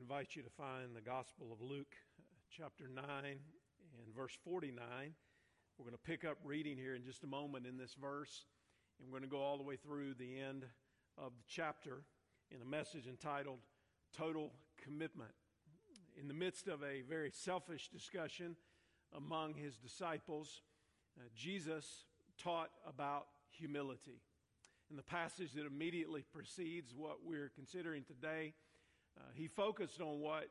invite you to find the Gospel of Luke, chapter 9, and verse 49. We're going to pick up reading here in just a moment in this verse, and we're going to go all the way through the end of the chapter in a message entitled Total Commitment. In the midst of a very selfish discussion among his disciples, uh, Jesus taught about humility. In the passage that immediately precedes what we're considering today, uh, he focused on what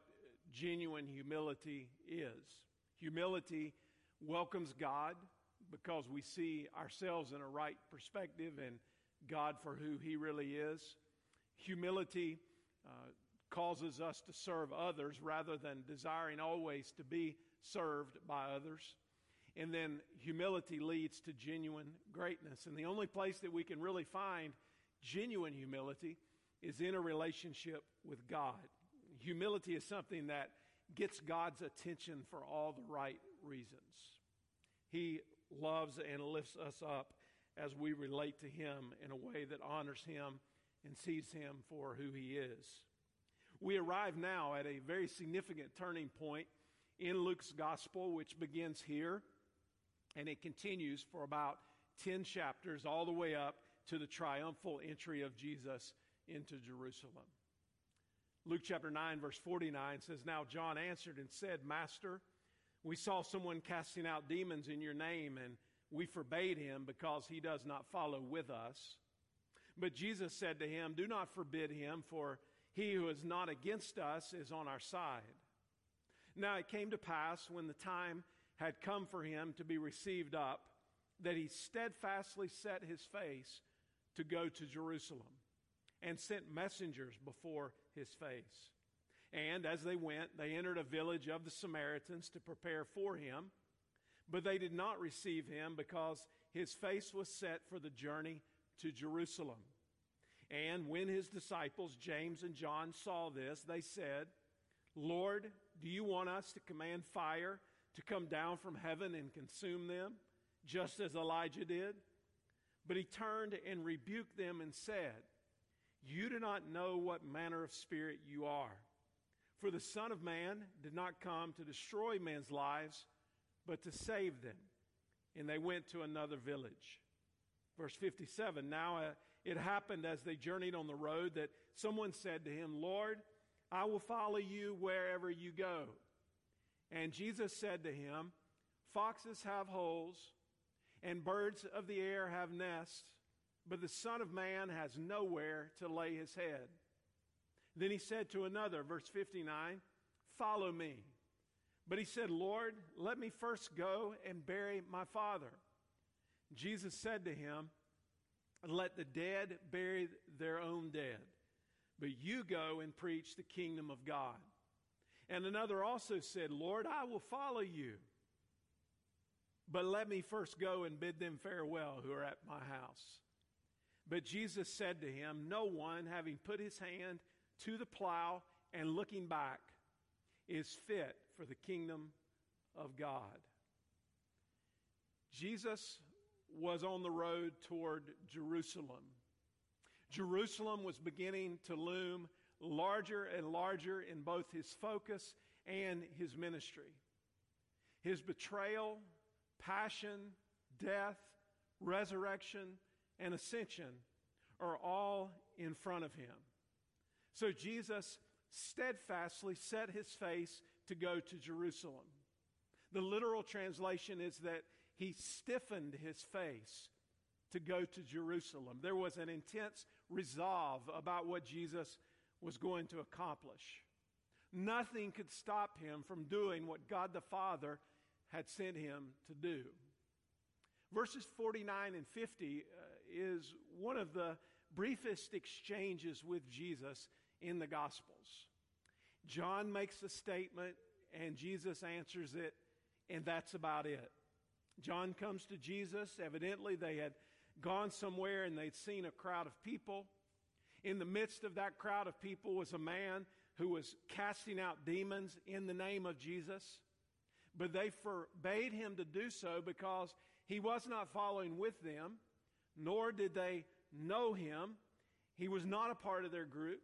genuine humility is. Humility welcomes God because we see ourselves in a right perspective and God for who He really is. Humility uh, causes us to serve others rather than desiring always to be served by others. And then humility leads to genuine greatness. And the only place that we can really find genuine humility is in a relationship with God. Humility is something that gets God's attention for all the right reasons. He loves and lifts us up as we relate to Him in a way that honors Him and sees Him for who He is. We arrive now at a very significant turning point in Luke's gospel, which begins here and it continues for about 10 chapters, all the way up to the triumphal entry of Jesus into Jerusalem. Luke chapter 9, verse 49 says, Now John answered and said, Master, we saw someone casting out demons in your name, and we forbade him because he does not follow with us. But Jesus said to him, Do not forbid him, for he who is not against us is on our side. Now it came to pass when the time had come for him to be received up that he steadfastly set his face to go to Jerusalem and sent messengers before his face. And as they went, they entered a village of the Samaritans to prepare for him. But they did not receive him because his face was set for the journey to Jerusalem. And when his disciples, James and John, saw this, they said, Lord, do you want us to command fire to come down from heaven and consume them, just as Elijah did? But he turned and rebuked them and said, You do not know what manner of spirit you are. For the Son of Man did not come to destroy men's lives, but to save them. And they went to another village. Verse 57 Now uh, it happened as they journeyed on the road that someone said to him, Lord, I will follow you wherever you go. And Jesus said to him, Foxes have holes, and birds of the air have nests, but the Son of Man has nowhere to lay his head. Then he said to another, verse 59, Follow me. But he said, Lord, let me first go and bury my father. Jesus said to him, Let the dead bury their own dead, but you go and preach the kingdom of God. And another also said, Lord, I will follow you. But let me first go and bid them farewell who are at my house. But Jesus said to him, No one, having put his hand to the plow and looking back, is fit for the kingdom of God. Jesus was on the road toward Jerusalem. Jerusalem was beginning to loom larger and larger in both his focus and his ministry. His betrayal, passion, death, resurrection, and ascension are all in front of him. So Jesus steadfastly set his face to go to Jerusalem. The literal translation is that he stiffened his face to go to Jerusalem. There was an intense resolve about what Jesus was going to accomplish. Nothing could stop him from doing what God the Father had sent him to do. Verses 49 and 50 uh, is one of the briefest exchanges with Jesus in the Gospels. John makes a statement and Jesus answers it, and that's about it. John comes to Jesus. Evidently, they had gone somewhere and they'd seen a crowd of people. In the midst of that crowd of people was a man who was casting out demons in the name of Jesus. But they forbade him to do so because he was not following with them, nor did they know him. He was not a part of their group.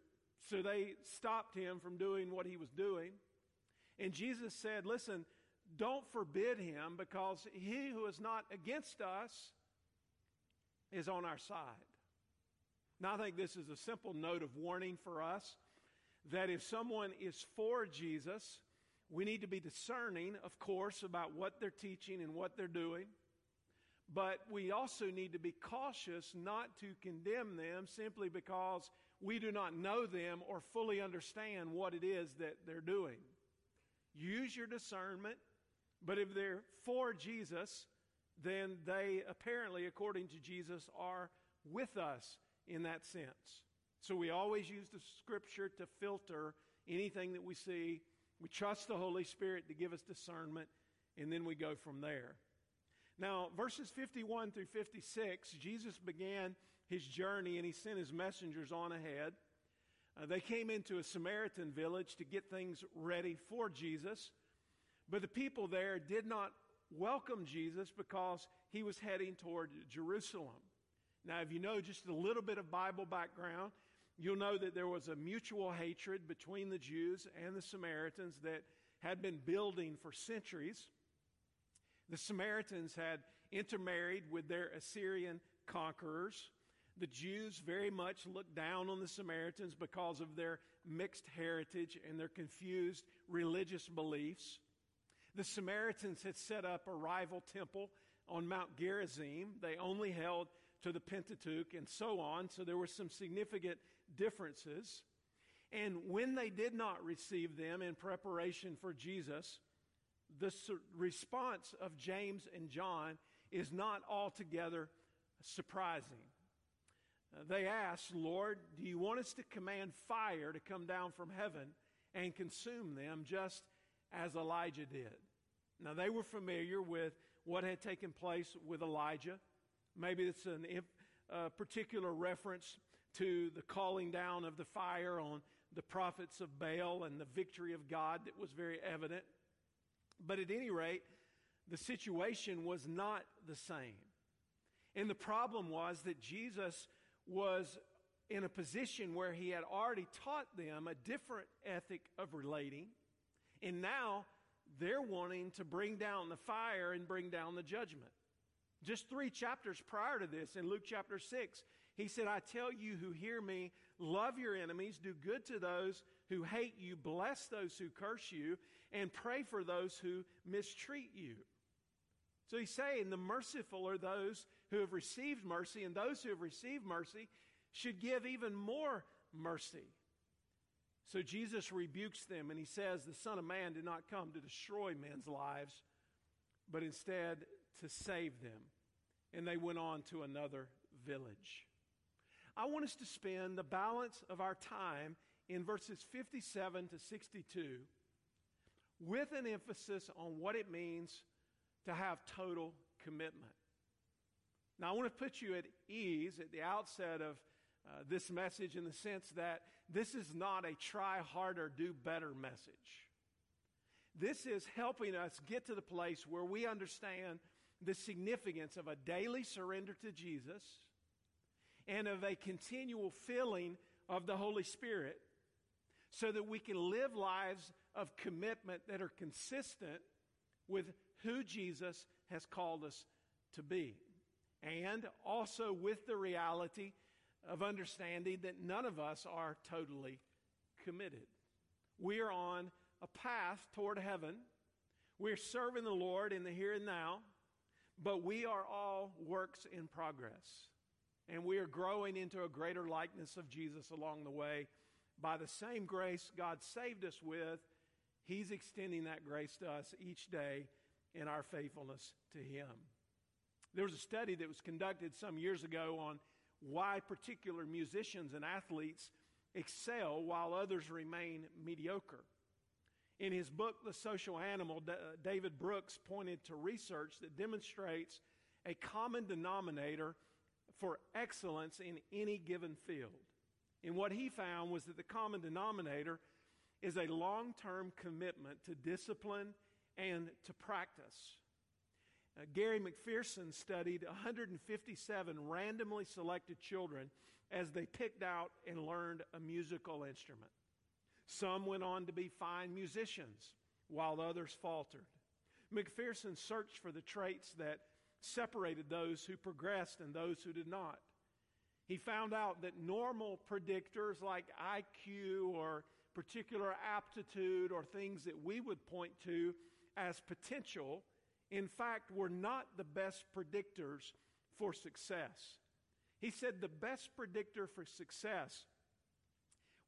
So they stopped him from doing what he was doing. And Jesus said, Listen, don't forbid him because he who is not against us is on our side. Now, I think this is a simple note of warning for us that if someone is for Jesus, we need to be discerning, of course, about what they're teaching and what they're doing. But we also need to be cautious not to condemn them simply because we do not know them or fully understand what it is that they're doing. Use your discernment, but if they're for Jesus, then they apparently, according to Jesus, are with us in that sense. So we always use the scripture to filter anything that we see. We trust the Holy Spirit to give us discernment, and then we go from there. Now, verses 51 through 56, Jesus began his journey and he sent his messengers on ahead. Uh, they came into a Samaritan village to get things ready for Jesus, but the people there did not welcome Jesus because he was heading toward Jerusalem. Now, if you know just a little bit of Bible background, you'll know that there was a mutual hatred between the Jews and the Samaritans that had been building for centuries. The Samaritans had intermarried with their Assyrian conquerors. The Jews very much looked down on the Samaritans because of their mixed heritage and their confused religious beliefs. The Samaritans had set up a rival temple on Mount Gerizim. They only held to the Pentateuch and so on, so there were some significant differences. And when they did not receive them in preparation for Jesus, the response of James and John is not altogether surprising. Uh, they ask, Lord, do you want us to command fire to come down from heaven and consume them just as Elijah did? Now, they were familiar with what had taken place with Elijah. Maybe it's a uh, particular reference to the calling down of the fire on the prophets of Baal and the victory of God that was very evident. But at any rate, the situation was not the same. And the problem was that Jesus was in a position where he had already taught them a different ethic of relating. And now they're wanting to bring down the fire and bring down the judgment. Just three chapters prior to this, in Luke chapter 6, he said, I tell you who hear me, love your enemies, do good to those who hate you, bless those who curse you, and pray for those who mistreat you. So he's saying the merciful are those who have received mercy, and those who have received mercy should give even more mercy. So Jesus rebukes them and he says, The Son of Man did not come to destroy men's lives, but instead to save them. And they went on to another village. I want us to spend the balance of our time in verses 57 to 62 with an emphasis on what it means to have total commitment. Now, I want to put you at ease at the outset of uh, this message in the sense that this is not a try harder, do better message. This is helping us get to the place where we understand the significance of a daily surrender to Jesus and of a continual filling of the Holy Spirit so that we can live lives of commitment that are consistent with who Jesus has called us to be. And also with the reality of understanding that none of us are totally committed. We are on a path toward heaven. We're serving the Lord in the here and now, but we are all works in progress. And we are growing into a greater likeness of Jesus along the way. By the same grace God saved us with, He's extending that grace to us each day in our faithfulness to Him. There was a study that was conducted some years ago on why particular musicians and athletes excel while others remain mediocre. In his book, The Social Animal, David Brooks pointed to research that demonstrates a common denominator for excellence in any given field. And what he found was that the common denominator is a long term commitment to discipline and to practice. Uh, Gary McPherson studied 157 randomly selected children as they picked out and learned a musical instrument. Some went on to be fine musicians, while others faltered. McPherson searched for the traits that separated those who progressed and those who did not. He found out that normal predictors like IQ or particular aptitude or things that we would point to as potential, in fact, were not the best predictors for success. He said the best predictor for success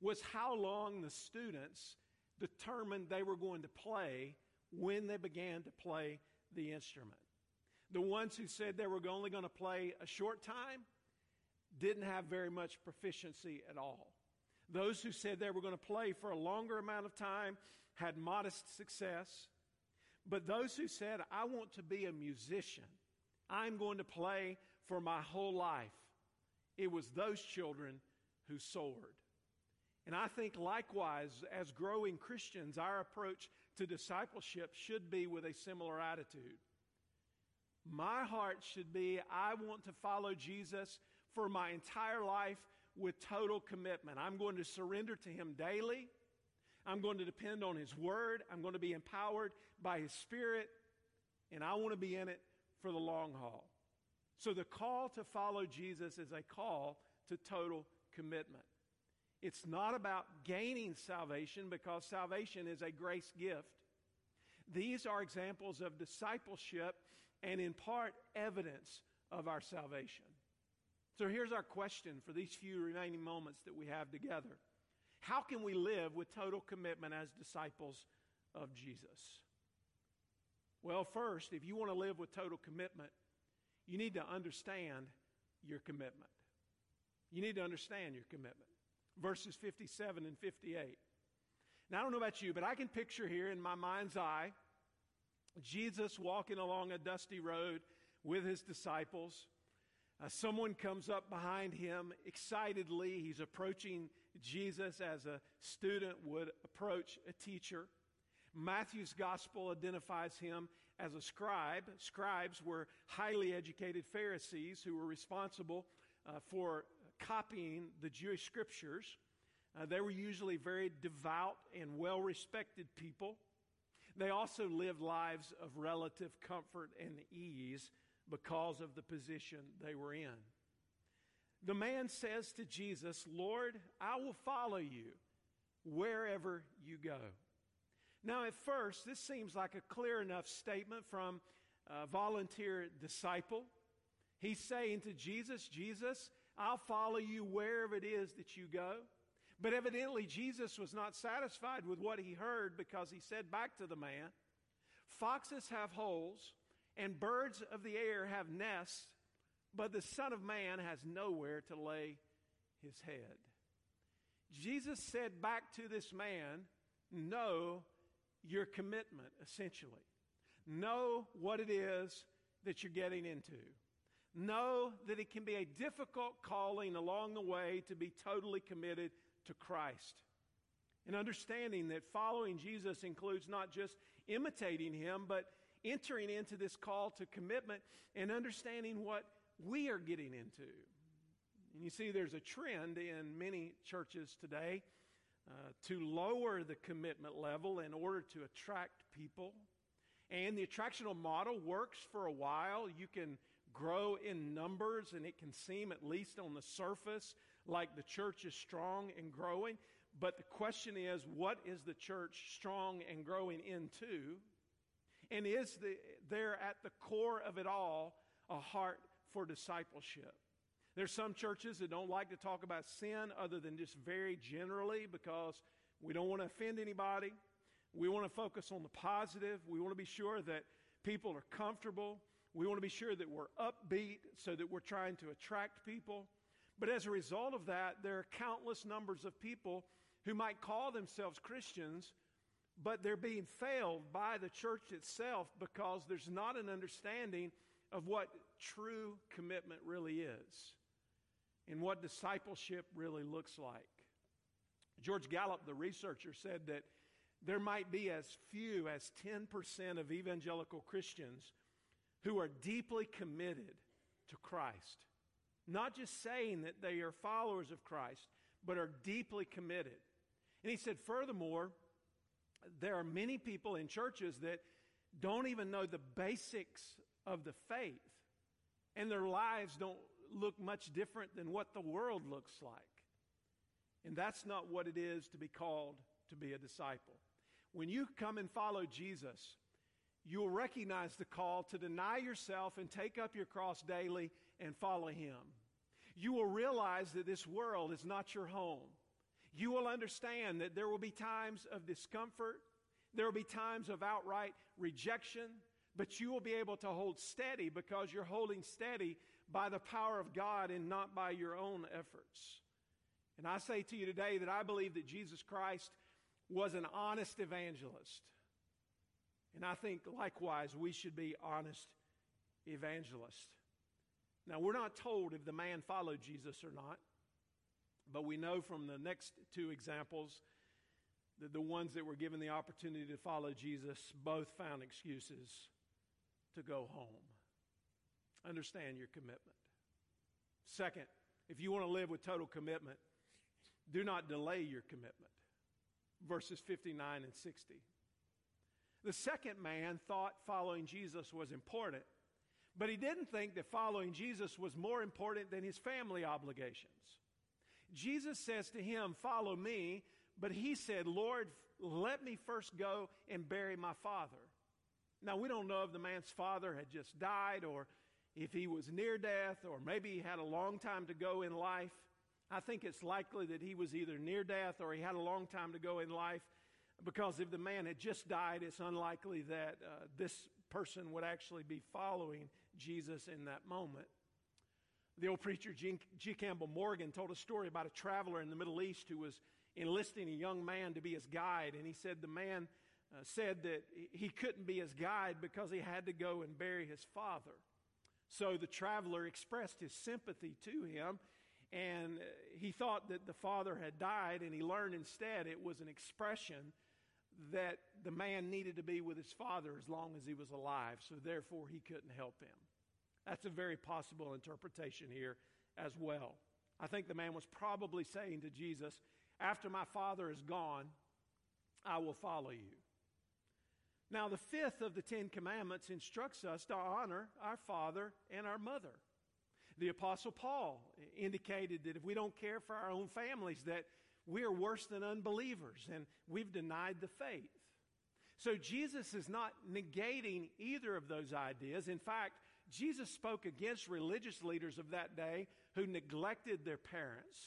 was how long the students determined they were going to play when they began to play the instrument. The ones who said they were only going to play a short time didn't have very much proficiency at all. Those who said they were going to play for a longer amount of time had modest success. But those who said, I want to be a musician, I'm going to play for my whole life, it was those children who soared. And I think likewise, as growing Christians, our approach to discipleship should be with a similar attitude. My heart should be I want to follow Jesus for my entire life with total commitment. I'm going to surrender to Him daily. I'm going to depend on His Word. I'm going to be empowered by His Spirit. And I want to be in it for the long haul. So the call to follow Jesus is a call to total commitment. It's not about gaining salvation because salvation is a grace gift. These are examples of discipleship and, in part, evidence of our salvation. So here's our question for these few remaining moments that we have together How can we live with total commitment as disciples of Jesus? Well, first, if you want to live with total commitment, you need to understand your commitment. You need to understand your commitment verses 57 and 58. Now, I don't know about you, but I can picture here in my mind's eye Jesus walking along a dusty road with his disciples. Uh, someone comes up behind him excitedly. He's approaching Jesus as a student would approach a teacher. Matthew's gospel identifies him as a scribe. Scribes were highly educated Pharisees who were responsible uh, for copying the Jewish scriptures. Uh, they were usually very devout and well respected people. They also lived lives of relative comfort and ease because of the position they were in. The man says to Jesus, Lord, I will follow you wherever you go. Now, at first, this seems like a clear enough statement from a volunteer disciple. He's saying to Jesus, Jesus, I'll follow you wherever it is that you go. But evidently, Jesus was not satisfied with what he heard because he said back to the man, Foxes have holes, and birds of the air have nests, but the Son of Man has nowhere to lay his head. Jesus said back to this man, Know your commitment, essentially. Know what it is that you're getting into. Know that it can be a difficult calling along the way to be totally committed to Christ. And understanding that following Jesus includes not just imitating him, but entering into this call to commitment and understanding what we are getting into. And you see, there's a trend in many churches today uh, to lower the commitment level in order to attract people. And the attractional model works for a while. You can grow in numbers, and it can seem, at least on the surface, like the church is strong and growing. But the question is, what is the church strong and growing into? And is the, there at the core of it all a heart for discipleship? There's some churches that don't like to talk about sin other than just very generally because we don't want to offend anybody. We want to focus on the positive. We want to be sure that people are comfortable. We want to be sure that we're upbeat so that we're trying to attract people. But as a result of that, there are countless numbers of people who might call themselves Christians, but they're being failed by the church itself because there's not an understanding of what true commitment really is and what discipleship really looks like. George Gallup, the researcher, said that there might be as few as 10% of evangelical Christians who are deeply committed to Christ. not just saying that they are followers of Christ, but are deeply committed. And he said, furthermore, there are many people in churches that don't even know the basics of the faith, and their lives don't look much different than what the world looks like. And that's not what it is to be called to be a disciple. When you come and follow Jesus, you'll recognize the call to deny yourself and take up your cross daily and follow Him. You will realize that this world is not your home. You will understand that there will be times of discomfort, there will be times of outright rejection, but you will be able to hold steady because you're holding steady by the power of God and not by your own efforts. And I say to you today that I believe that Jesus Christ was an honest evangelist. And I think likewise we should be honest evangelists. Now, we're not told if the man followed Jesus or not, but we know from the next two examples that the ones that were given the opportunity to follow Jesus both found excuses to go home. Understand your commitment. Second, if you want to live with total commitment, do not delay your commitment. Verses 59 and 60. The second man thought following Jesus was important, but he didn't think that following Jesus was more important than his family obligations. Jesus says to him, Follow me, but he said, Lord, let me first go and bury my father. Now, we don't know if the man's father had just died or if he was near death or maybe he had a long time to go in life. I think it's likely that he was either near death or he had a long time to go in life because if the man had just died, it's unlikely that uh, this person would actually be following Jesus in that moment. The old preacher G. Campbell Morgan told a story about a traveler in the Middle East who was enlisting a young man to be his guide, and he said the man uh, said that he couldn't be his guide because he had to go and bury his father. So the traveler expressed his sympathy to him, and uh, he thought that the father had died, and he learned instead it was an expression that the man needed to be with his father as long as he was alive, so therefore he couldn't help him. That's a very possible interpretation here as well. I think the man was probably saying to Jesus, After my father is gone, I will follow you. Now, the fifth of the Ten Commandments instructs us to honor our father and our mother. The Apostle Paul indicated that if we don't care for our own families, that we are worse than unbelievers and we've denied the faith. So Jesus is not negating either of those ideas. In fact, Jesus spoke against religious leaders of that day who neglected their parents.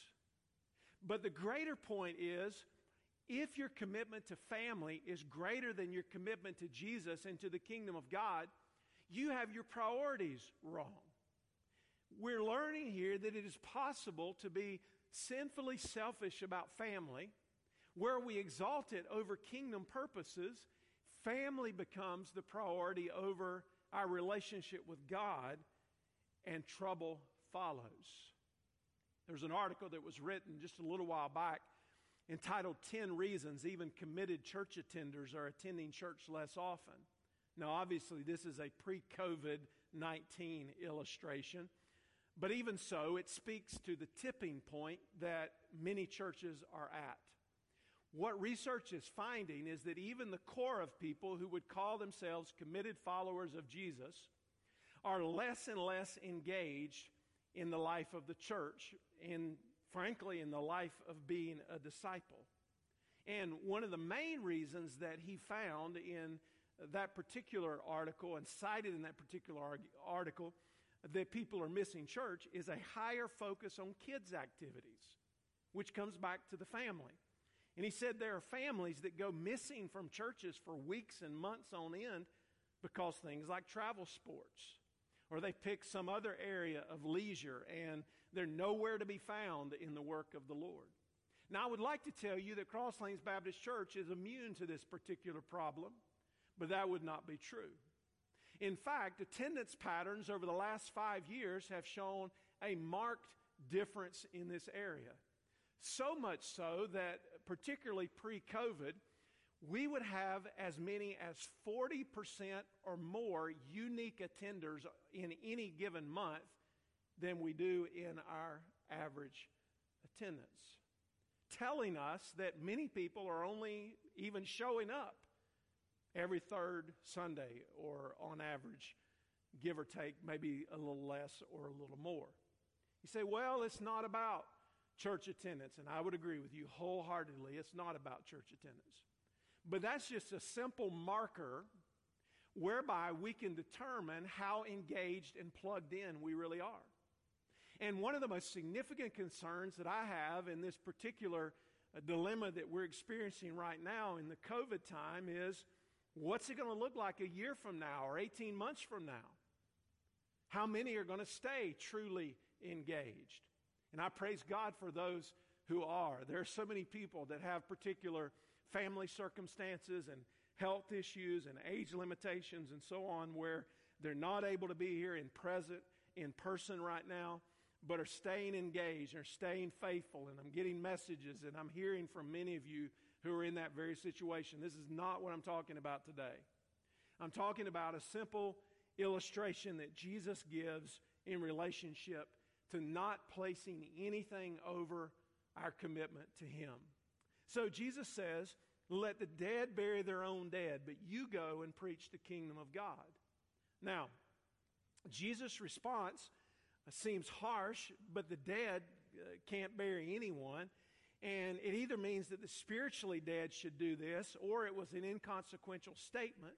But the greater point is if your commitment to family is greater than your commitment to Jesus and to the kingdom of God, you have your priorities wrong. We're learning here that it is possible to be sinfully selfish about family, where we exalt it over kingdom purposes, family becomes the priority over our relationship with God, and trouble follows. There's an article that was written just a little while back entitled 10 Reasons Even Committed Church Attenders Are Attending Church Less Often. Now, obviously, this is a pre COVID 19 illustration. But even so, it speaks to the tipping point that many churches are at. What research is finding is that even the core of people who would call themselves committed followers of Jesus are less and less engaged in the life of the church and, frankly, in the life of being a disciple. And one of the main reasons that he found in that particular article and cited in that particular article that people are missing church is a higher focus on kids' activities, which comes back to the family. And he said there are families that go missing from churches for weeks and months on end because things like travel sports, or they pick some other area of leisure and they're nowhere to be found in the work of the Lord. Now, I would like to tell you that Cross Lanes Baptist Church is immune to this particular problem, but that would not be true. In fact, attendance patterns over the last five years have shown a marked difference in this area. So much so that, particularly pre COVID, we would have as many as 40% or more unique attenders in any given month than we do in our average attendance, telling us that many people are only even showing up every third Sunday or on average, give or take, maybe a little less or a little more. You say, well, it's not about church attendance. And I would agree with you wholeheartedly. It's not about church attendance. But that's just a simple marker whereby we can determine how engaged and plugged in we really are. And one of the most significant concerns that I have in this particular uh, dilemma that we're experiencing right now in the COVID time is what's it going to look like a year from now or 18 months from now? How many are going to stay truly engaged? And I praise God for those who are. There are so many people that have particular family circumstances and health issues and age limitations and so on where they're not able to be here in present in person right now but are staying engaged are staying faithful. And i'm getting messages and i'm hearing from many of you who are in that very situation. This is not what i'm talking about today. I'm talking about a simple illustration that jesus gives in relationship to not placing anything over our commitment to him so jesus says let the dead bury their own dead, but you go and preach the kingdom of God. Now, Jesus' response seems harsh, but the dead uh, can't bury anyone. And it either means that the spiritually dead should do this, or it was an inconsequential statement.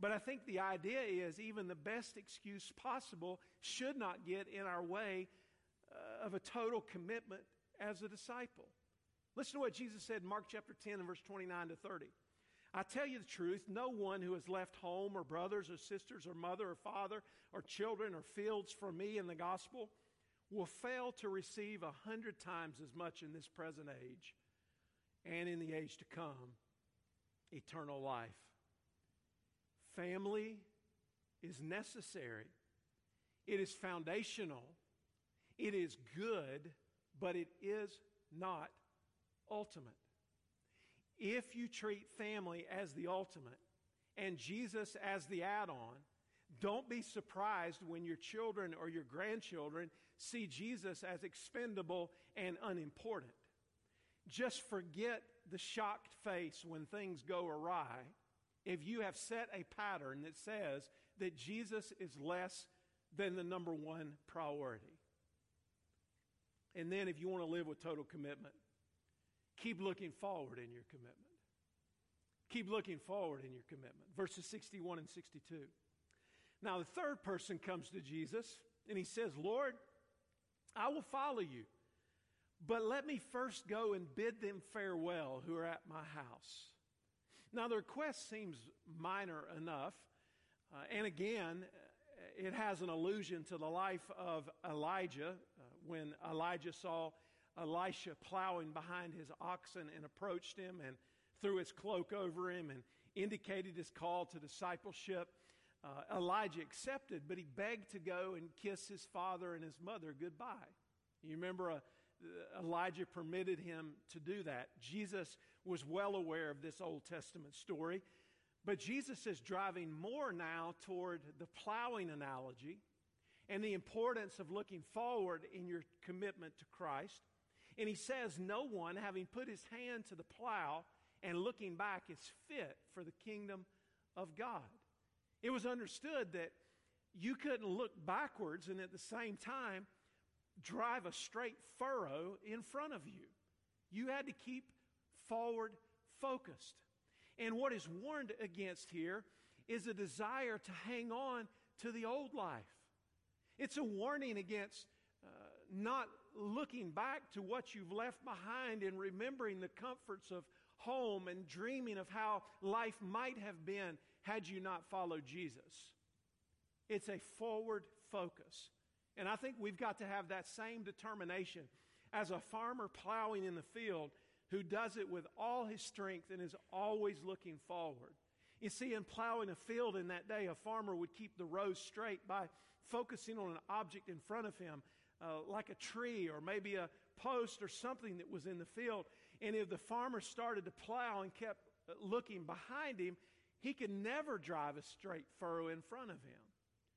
But I think the idea is even the best excuse possible should not get in our way uh, of a total commitment as a disciple. Listen to what Jesus said in Mark chapter 10 and verse 29 to 30. I tell you the truth, no one who has left home or brothers or sisters or mother or father or children or fields for me in the gospel will fail to receive a hundred times as much in this present age and in the age to come eternal life. Family is necessary, it is foundational, it is good, but it is not ultimate. If you treat family as the ultimate and Jesus as the add on, don't be surprised when your children or your grandchildren see Jesus as expendable and unimportant. Just forget the shocked face when things go awry if you have set a pattern that says that Jesus is less than the number one priority. And then if you want to live with total commitment, Keep looking forward in your commitment. Keep looking forward in your commitment. Verses 61 and 62. Now, the third person comes to Jesus and he says, Lord, I will follow you, but let me first go and bid them farewell who are at my house. Now, the request seems minor enough. Uh, and again, it has an allusion to the life of Elijah uh, when Elijah saw Elisha plowing behind his oxen and approached him and threw his cloak over him and indicated his call to discipleship. Uh, Elijah accepted, but he begged to go and kiss his father and his mother goodbye. You remember uh, Elijah permitted him to do that. Jesus was well aware of this Old Testament story, but Jesus is driving more now toward the plowing analogy and the importance of looking forward in your commitment to Christ. And he says, No one, having put his hand to the plow and looking back, is fit for the kingdom of God. It was understood that you couldn't look backwards and at the same time drive a straight furrow in front of you. You had to keep forward focused. And what is warned against here is a desire to hang on to the old life. It's a warning against uh, not looking back to what you've left behind and remembering the comforts of home and dreaming of how life might have been had you not followed Jesus. It's a forward focus. And I think we've got to have that same determination as a farmer plowing in the field who does it with all his strength and is always looking forward. You see, in plowing a field in that day, a farmer would keep the rows straight by focusing on an object in front of him uh, like a tree or maybe a post or something that was in the field. And if the farmer started to plow and kept looking behind him, he could never drive a straight furrow in front of him.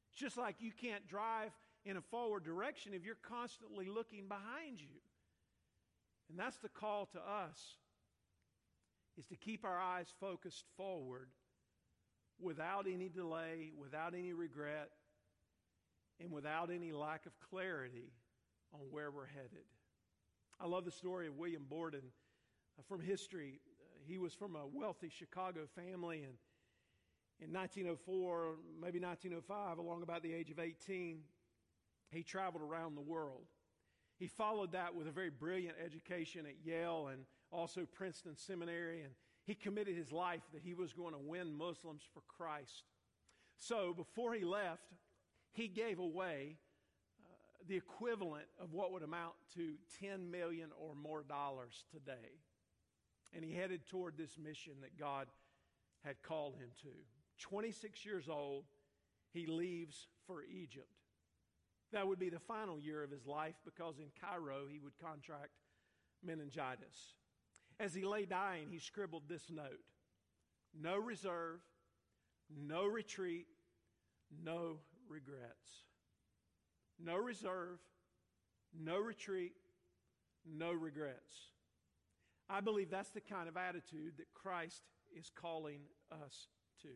It's just like you can't drive in a forward direction if you're constantly looking behind you. And that's the call to us is to keep our eyes focused forward without any delay, without any regret, and without any lack of clarity on where we're headed. I love the story of William Borden uh, from history. Uh, he was from a wealthy Chicago family, and in 1904, maybe 1905, along about the age of 18, he traveled around the world. He followed that with a very brilliant education at Yale and also Princeton Seminary, and he committed his life that he was going to win Muslims for Christ. So before he left, he gave away uh, the equivalent of what would amount to 10 million or more dollars today. And he headed toward this mission that God had called him to. 26 years old, he leaves for Egypt. That would be the final year of his life because in Cairo he would contract meningitis. As he lay dying, he scribbled this note No reserve, no retreat, no regrets. No reserve, no retreat, no regrets. I believe that's the kind of attitude that Christ is calling us to.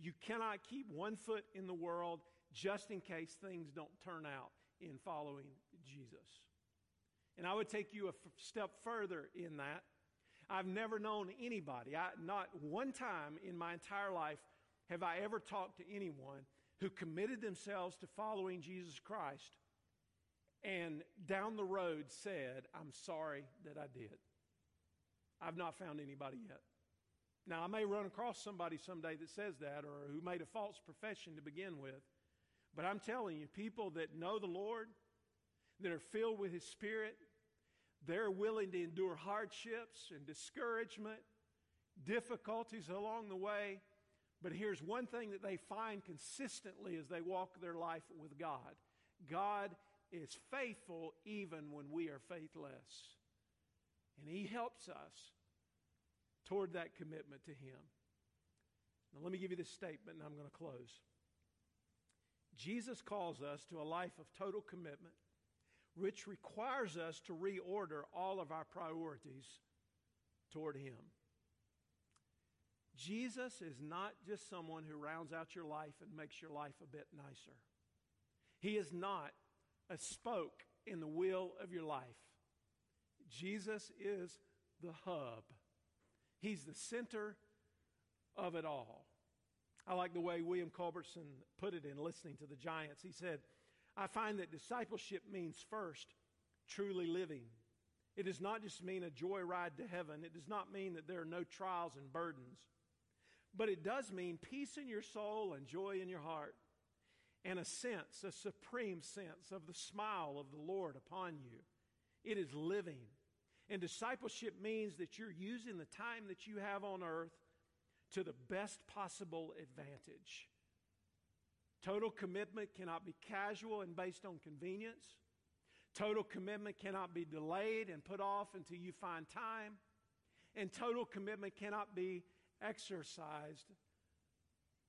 You cannot keep one foot in the world just in case things don't turn out in following Jesus. And I would take you a f- step further in that. I've never known anybody, I, not one time in my entire life have I ever talked to anyone who committed themselves to following Jesus Christ and down the road said, I'm sorry that I did. I've not found anybody yet. Now, I may run across somebody someday that says that or who made a false profession to begin with, but I'm telling you, people that know the Lord, that are filled with His Spirit, they're willing to endure hardships and discouragement, difficulties along the way. But here's one thing that they find consistently as they walk their life with God God is faithful even when we are faithless. And He helps us toward that commitment to Him. Now, let me give you this statement and I'm going to close. Jesus calls us to a life of total commitment, which requires us to reorder all of our priorities toward Him. Jesus is not just someone who rounds out your life and makes your life a bit nicer. He is not a spoke in the wheel of your life. Jesus is the hub He's the center of it all. I like the way William Culbertson put it in listening to the giants. He said, I find that discipleship means first, truly living. It does not just mean a joyride to heaven. It does not mean that there are no trials and burdens. But it does mean peace in your soul and joy in your heart, and a sense, a supreme sense of the smile of the Lord upon you. It is living. And discipleship means that you're using the time that you have on earth to the best possible advantage. Total commitment cannot be casual and based on convenience. Total commitment cannot be delayed and put off until you find time. And total commitment cannot be exercised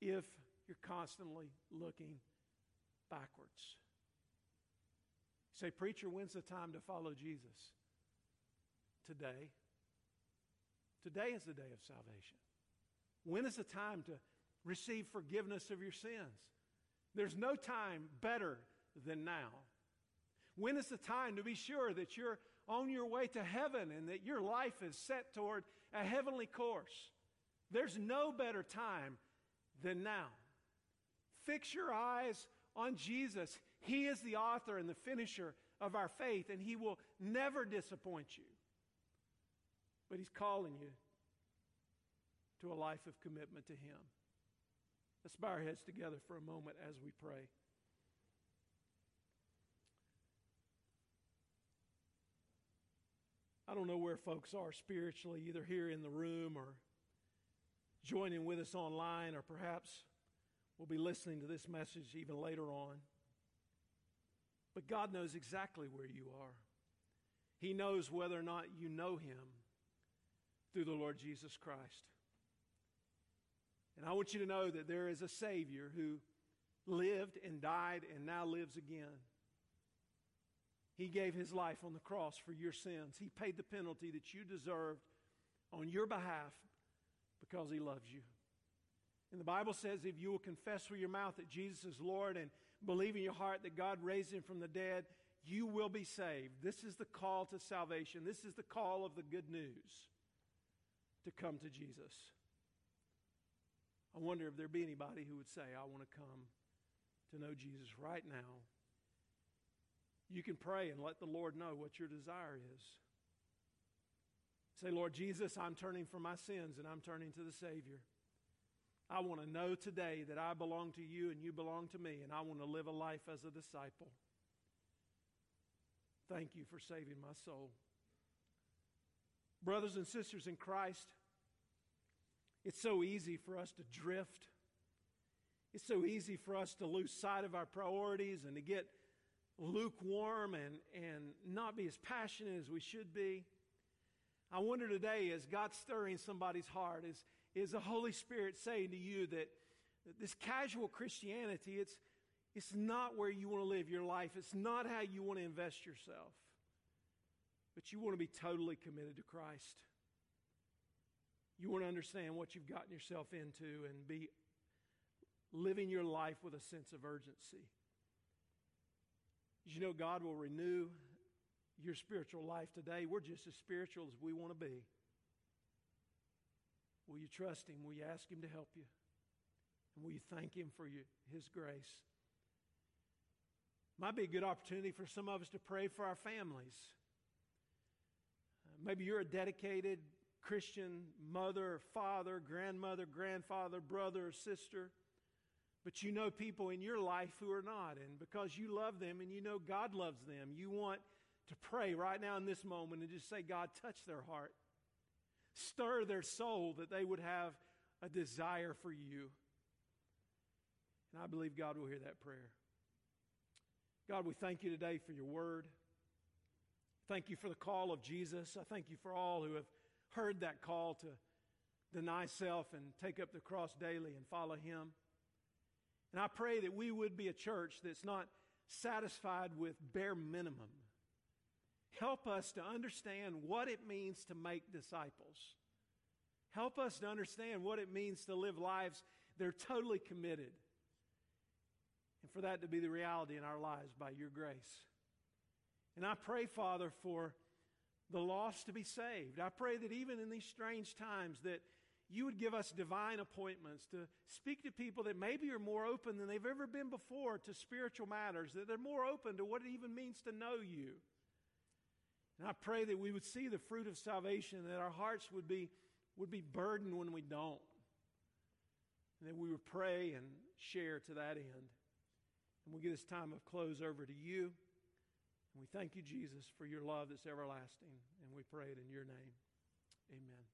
if you're constantly looking backwards. say, Preacher, when's the time to follow Jesus? today. Today is the day of salvation. When is the time to receive forgiveness of your sins? There's no time better than now. When is the time to be sure that you're on your way to heaven and that your life is set toward a heavenly course? There's no better time than now. Fix your eyes on Jesus. He is the author and the finisher of our faith, and He will never disappoint you. But He's calling you to a life of commitment to Him. Let's bow our heads together for a moment as we pray. I don't know where folks are spiritually, either here in the room or joining with us online, or perhaps we'll be listening to this message even later on. But God knows exactly where you are. He knows whether or not you know Him through the Lord Jesus Christ. And I want you to know that there is a Savior who lived and died and now lives again. He gave his life on the cross for your sins. He paid the penalty that you deserved on your behalf because he loves you. And the Bible says if you will confess with your mouth that Jesus is Lord and believe in your heart that God raised him from the dead, you will be saved. This is the call to salvation. This is the call of the good news to come to Jesus. I wonder if there be anybody who would say, I want to come to know Jesus right now. You can pray and let the Lord know what your desire is. Say, Lord Jesus, I'm turning from my sins and I'm turning to the Savior. I want to know today that I belong to you and you belong to me, and I want to live a life as a disciple. Thank you for saving my soul. Brothers and sisters in Christ, it's so easy for us to drift. It's so easy for us to lose sight of our priorities and to get lukewarm and, and not be as passionate as we should be. I wonder today, is God stirring somebody's heart? Is, is the Holy Spirit saying to you that, that this casual Christianity, it's, it's not where you want to live your life. It's not how you want to invest yourself. But you want to be totally committed to Christ. You want to understand what you've gotten yourself into and be living your life with a sense of urgency. You know, God will renew your spiritual life today. We're just as spiritual as we want to be. Will you trust Him? Will you ask Him to help you? And will you thank Him for you, His grace? Might be a good opportunity for some of us to pray for our families. Uh, maybe you're a dedicated Christian mother, father, grandmother, grandfather, brother, sister. But you know people in your life who are not. And because you love them and you know God loves them, you want to pray right now in this moment and just say, God, touch their heart. Stir their soul that they would have a desire for you. And I believe God will hear that prayer. God, we thank you today for your word. Thank you for the call of Jesus. I thank you for all who have heard that call to deny self and take up the cross daily and follow him. And I pray that we would be a church that's not satisfied with bare minimum. Help us to understand what it means to make disciples. Help us to understand what it means to live lives that are totally committed. And for that to be the reality in our lives by your grace. And I pray, Father, for the lost to be saved. I pray that even in these strange times that you would give us divine appointments to speak to people that maybe are more open than they've ever been before to spiritual matters, that they're more open to what it even means to know you. And I pray that we would see the fruit of salvation, that our hearts would be, would be burdened when we don't. And that we would pray and share to that end. And we give this time of close over to you. And we thank you, Jesus, for your love that's everlasting. And we pray it in your name. Amen.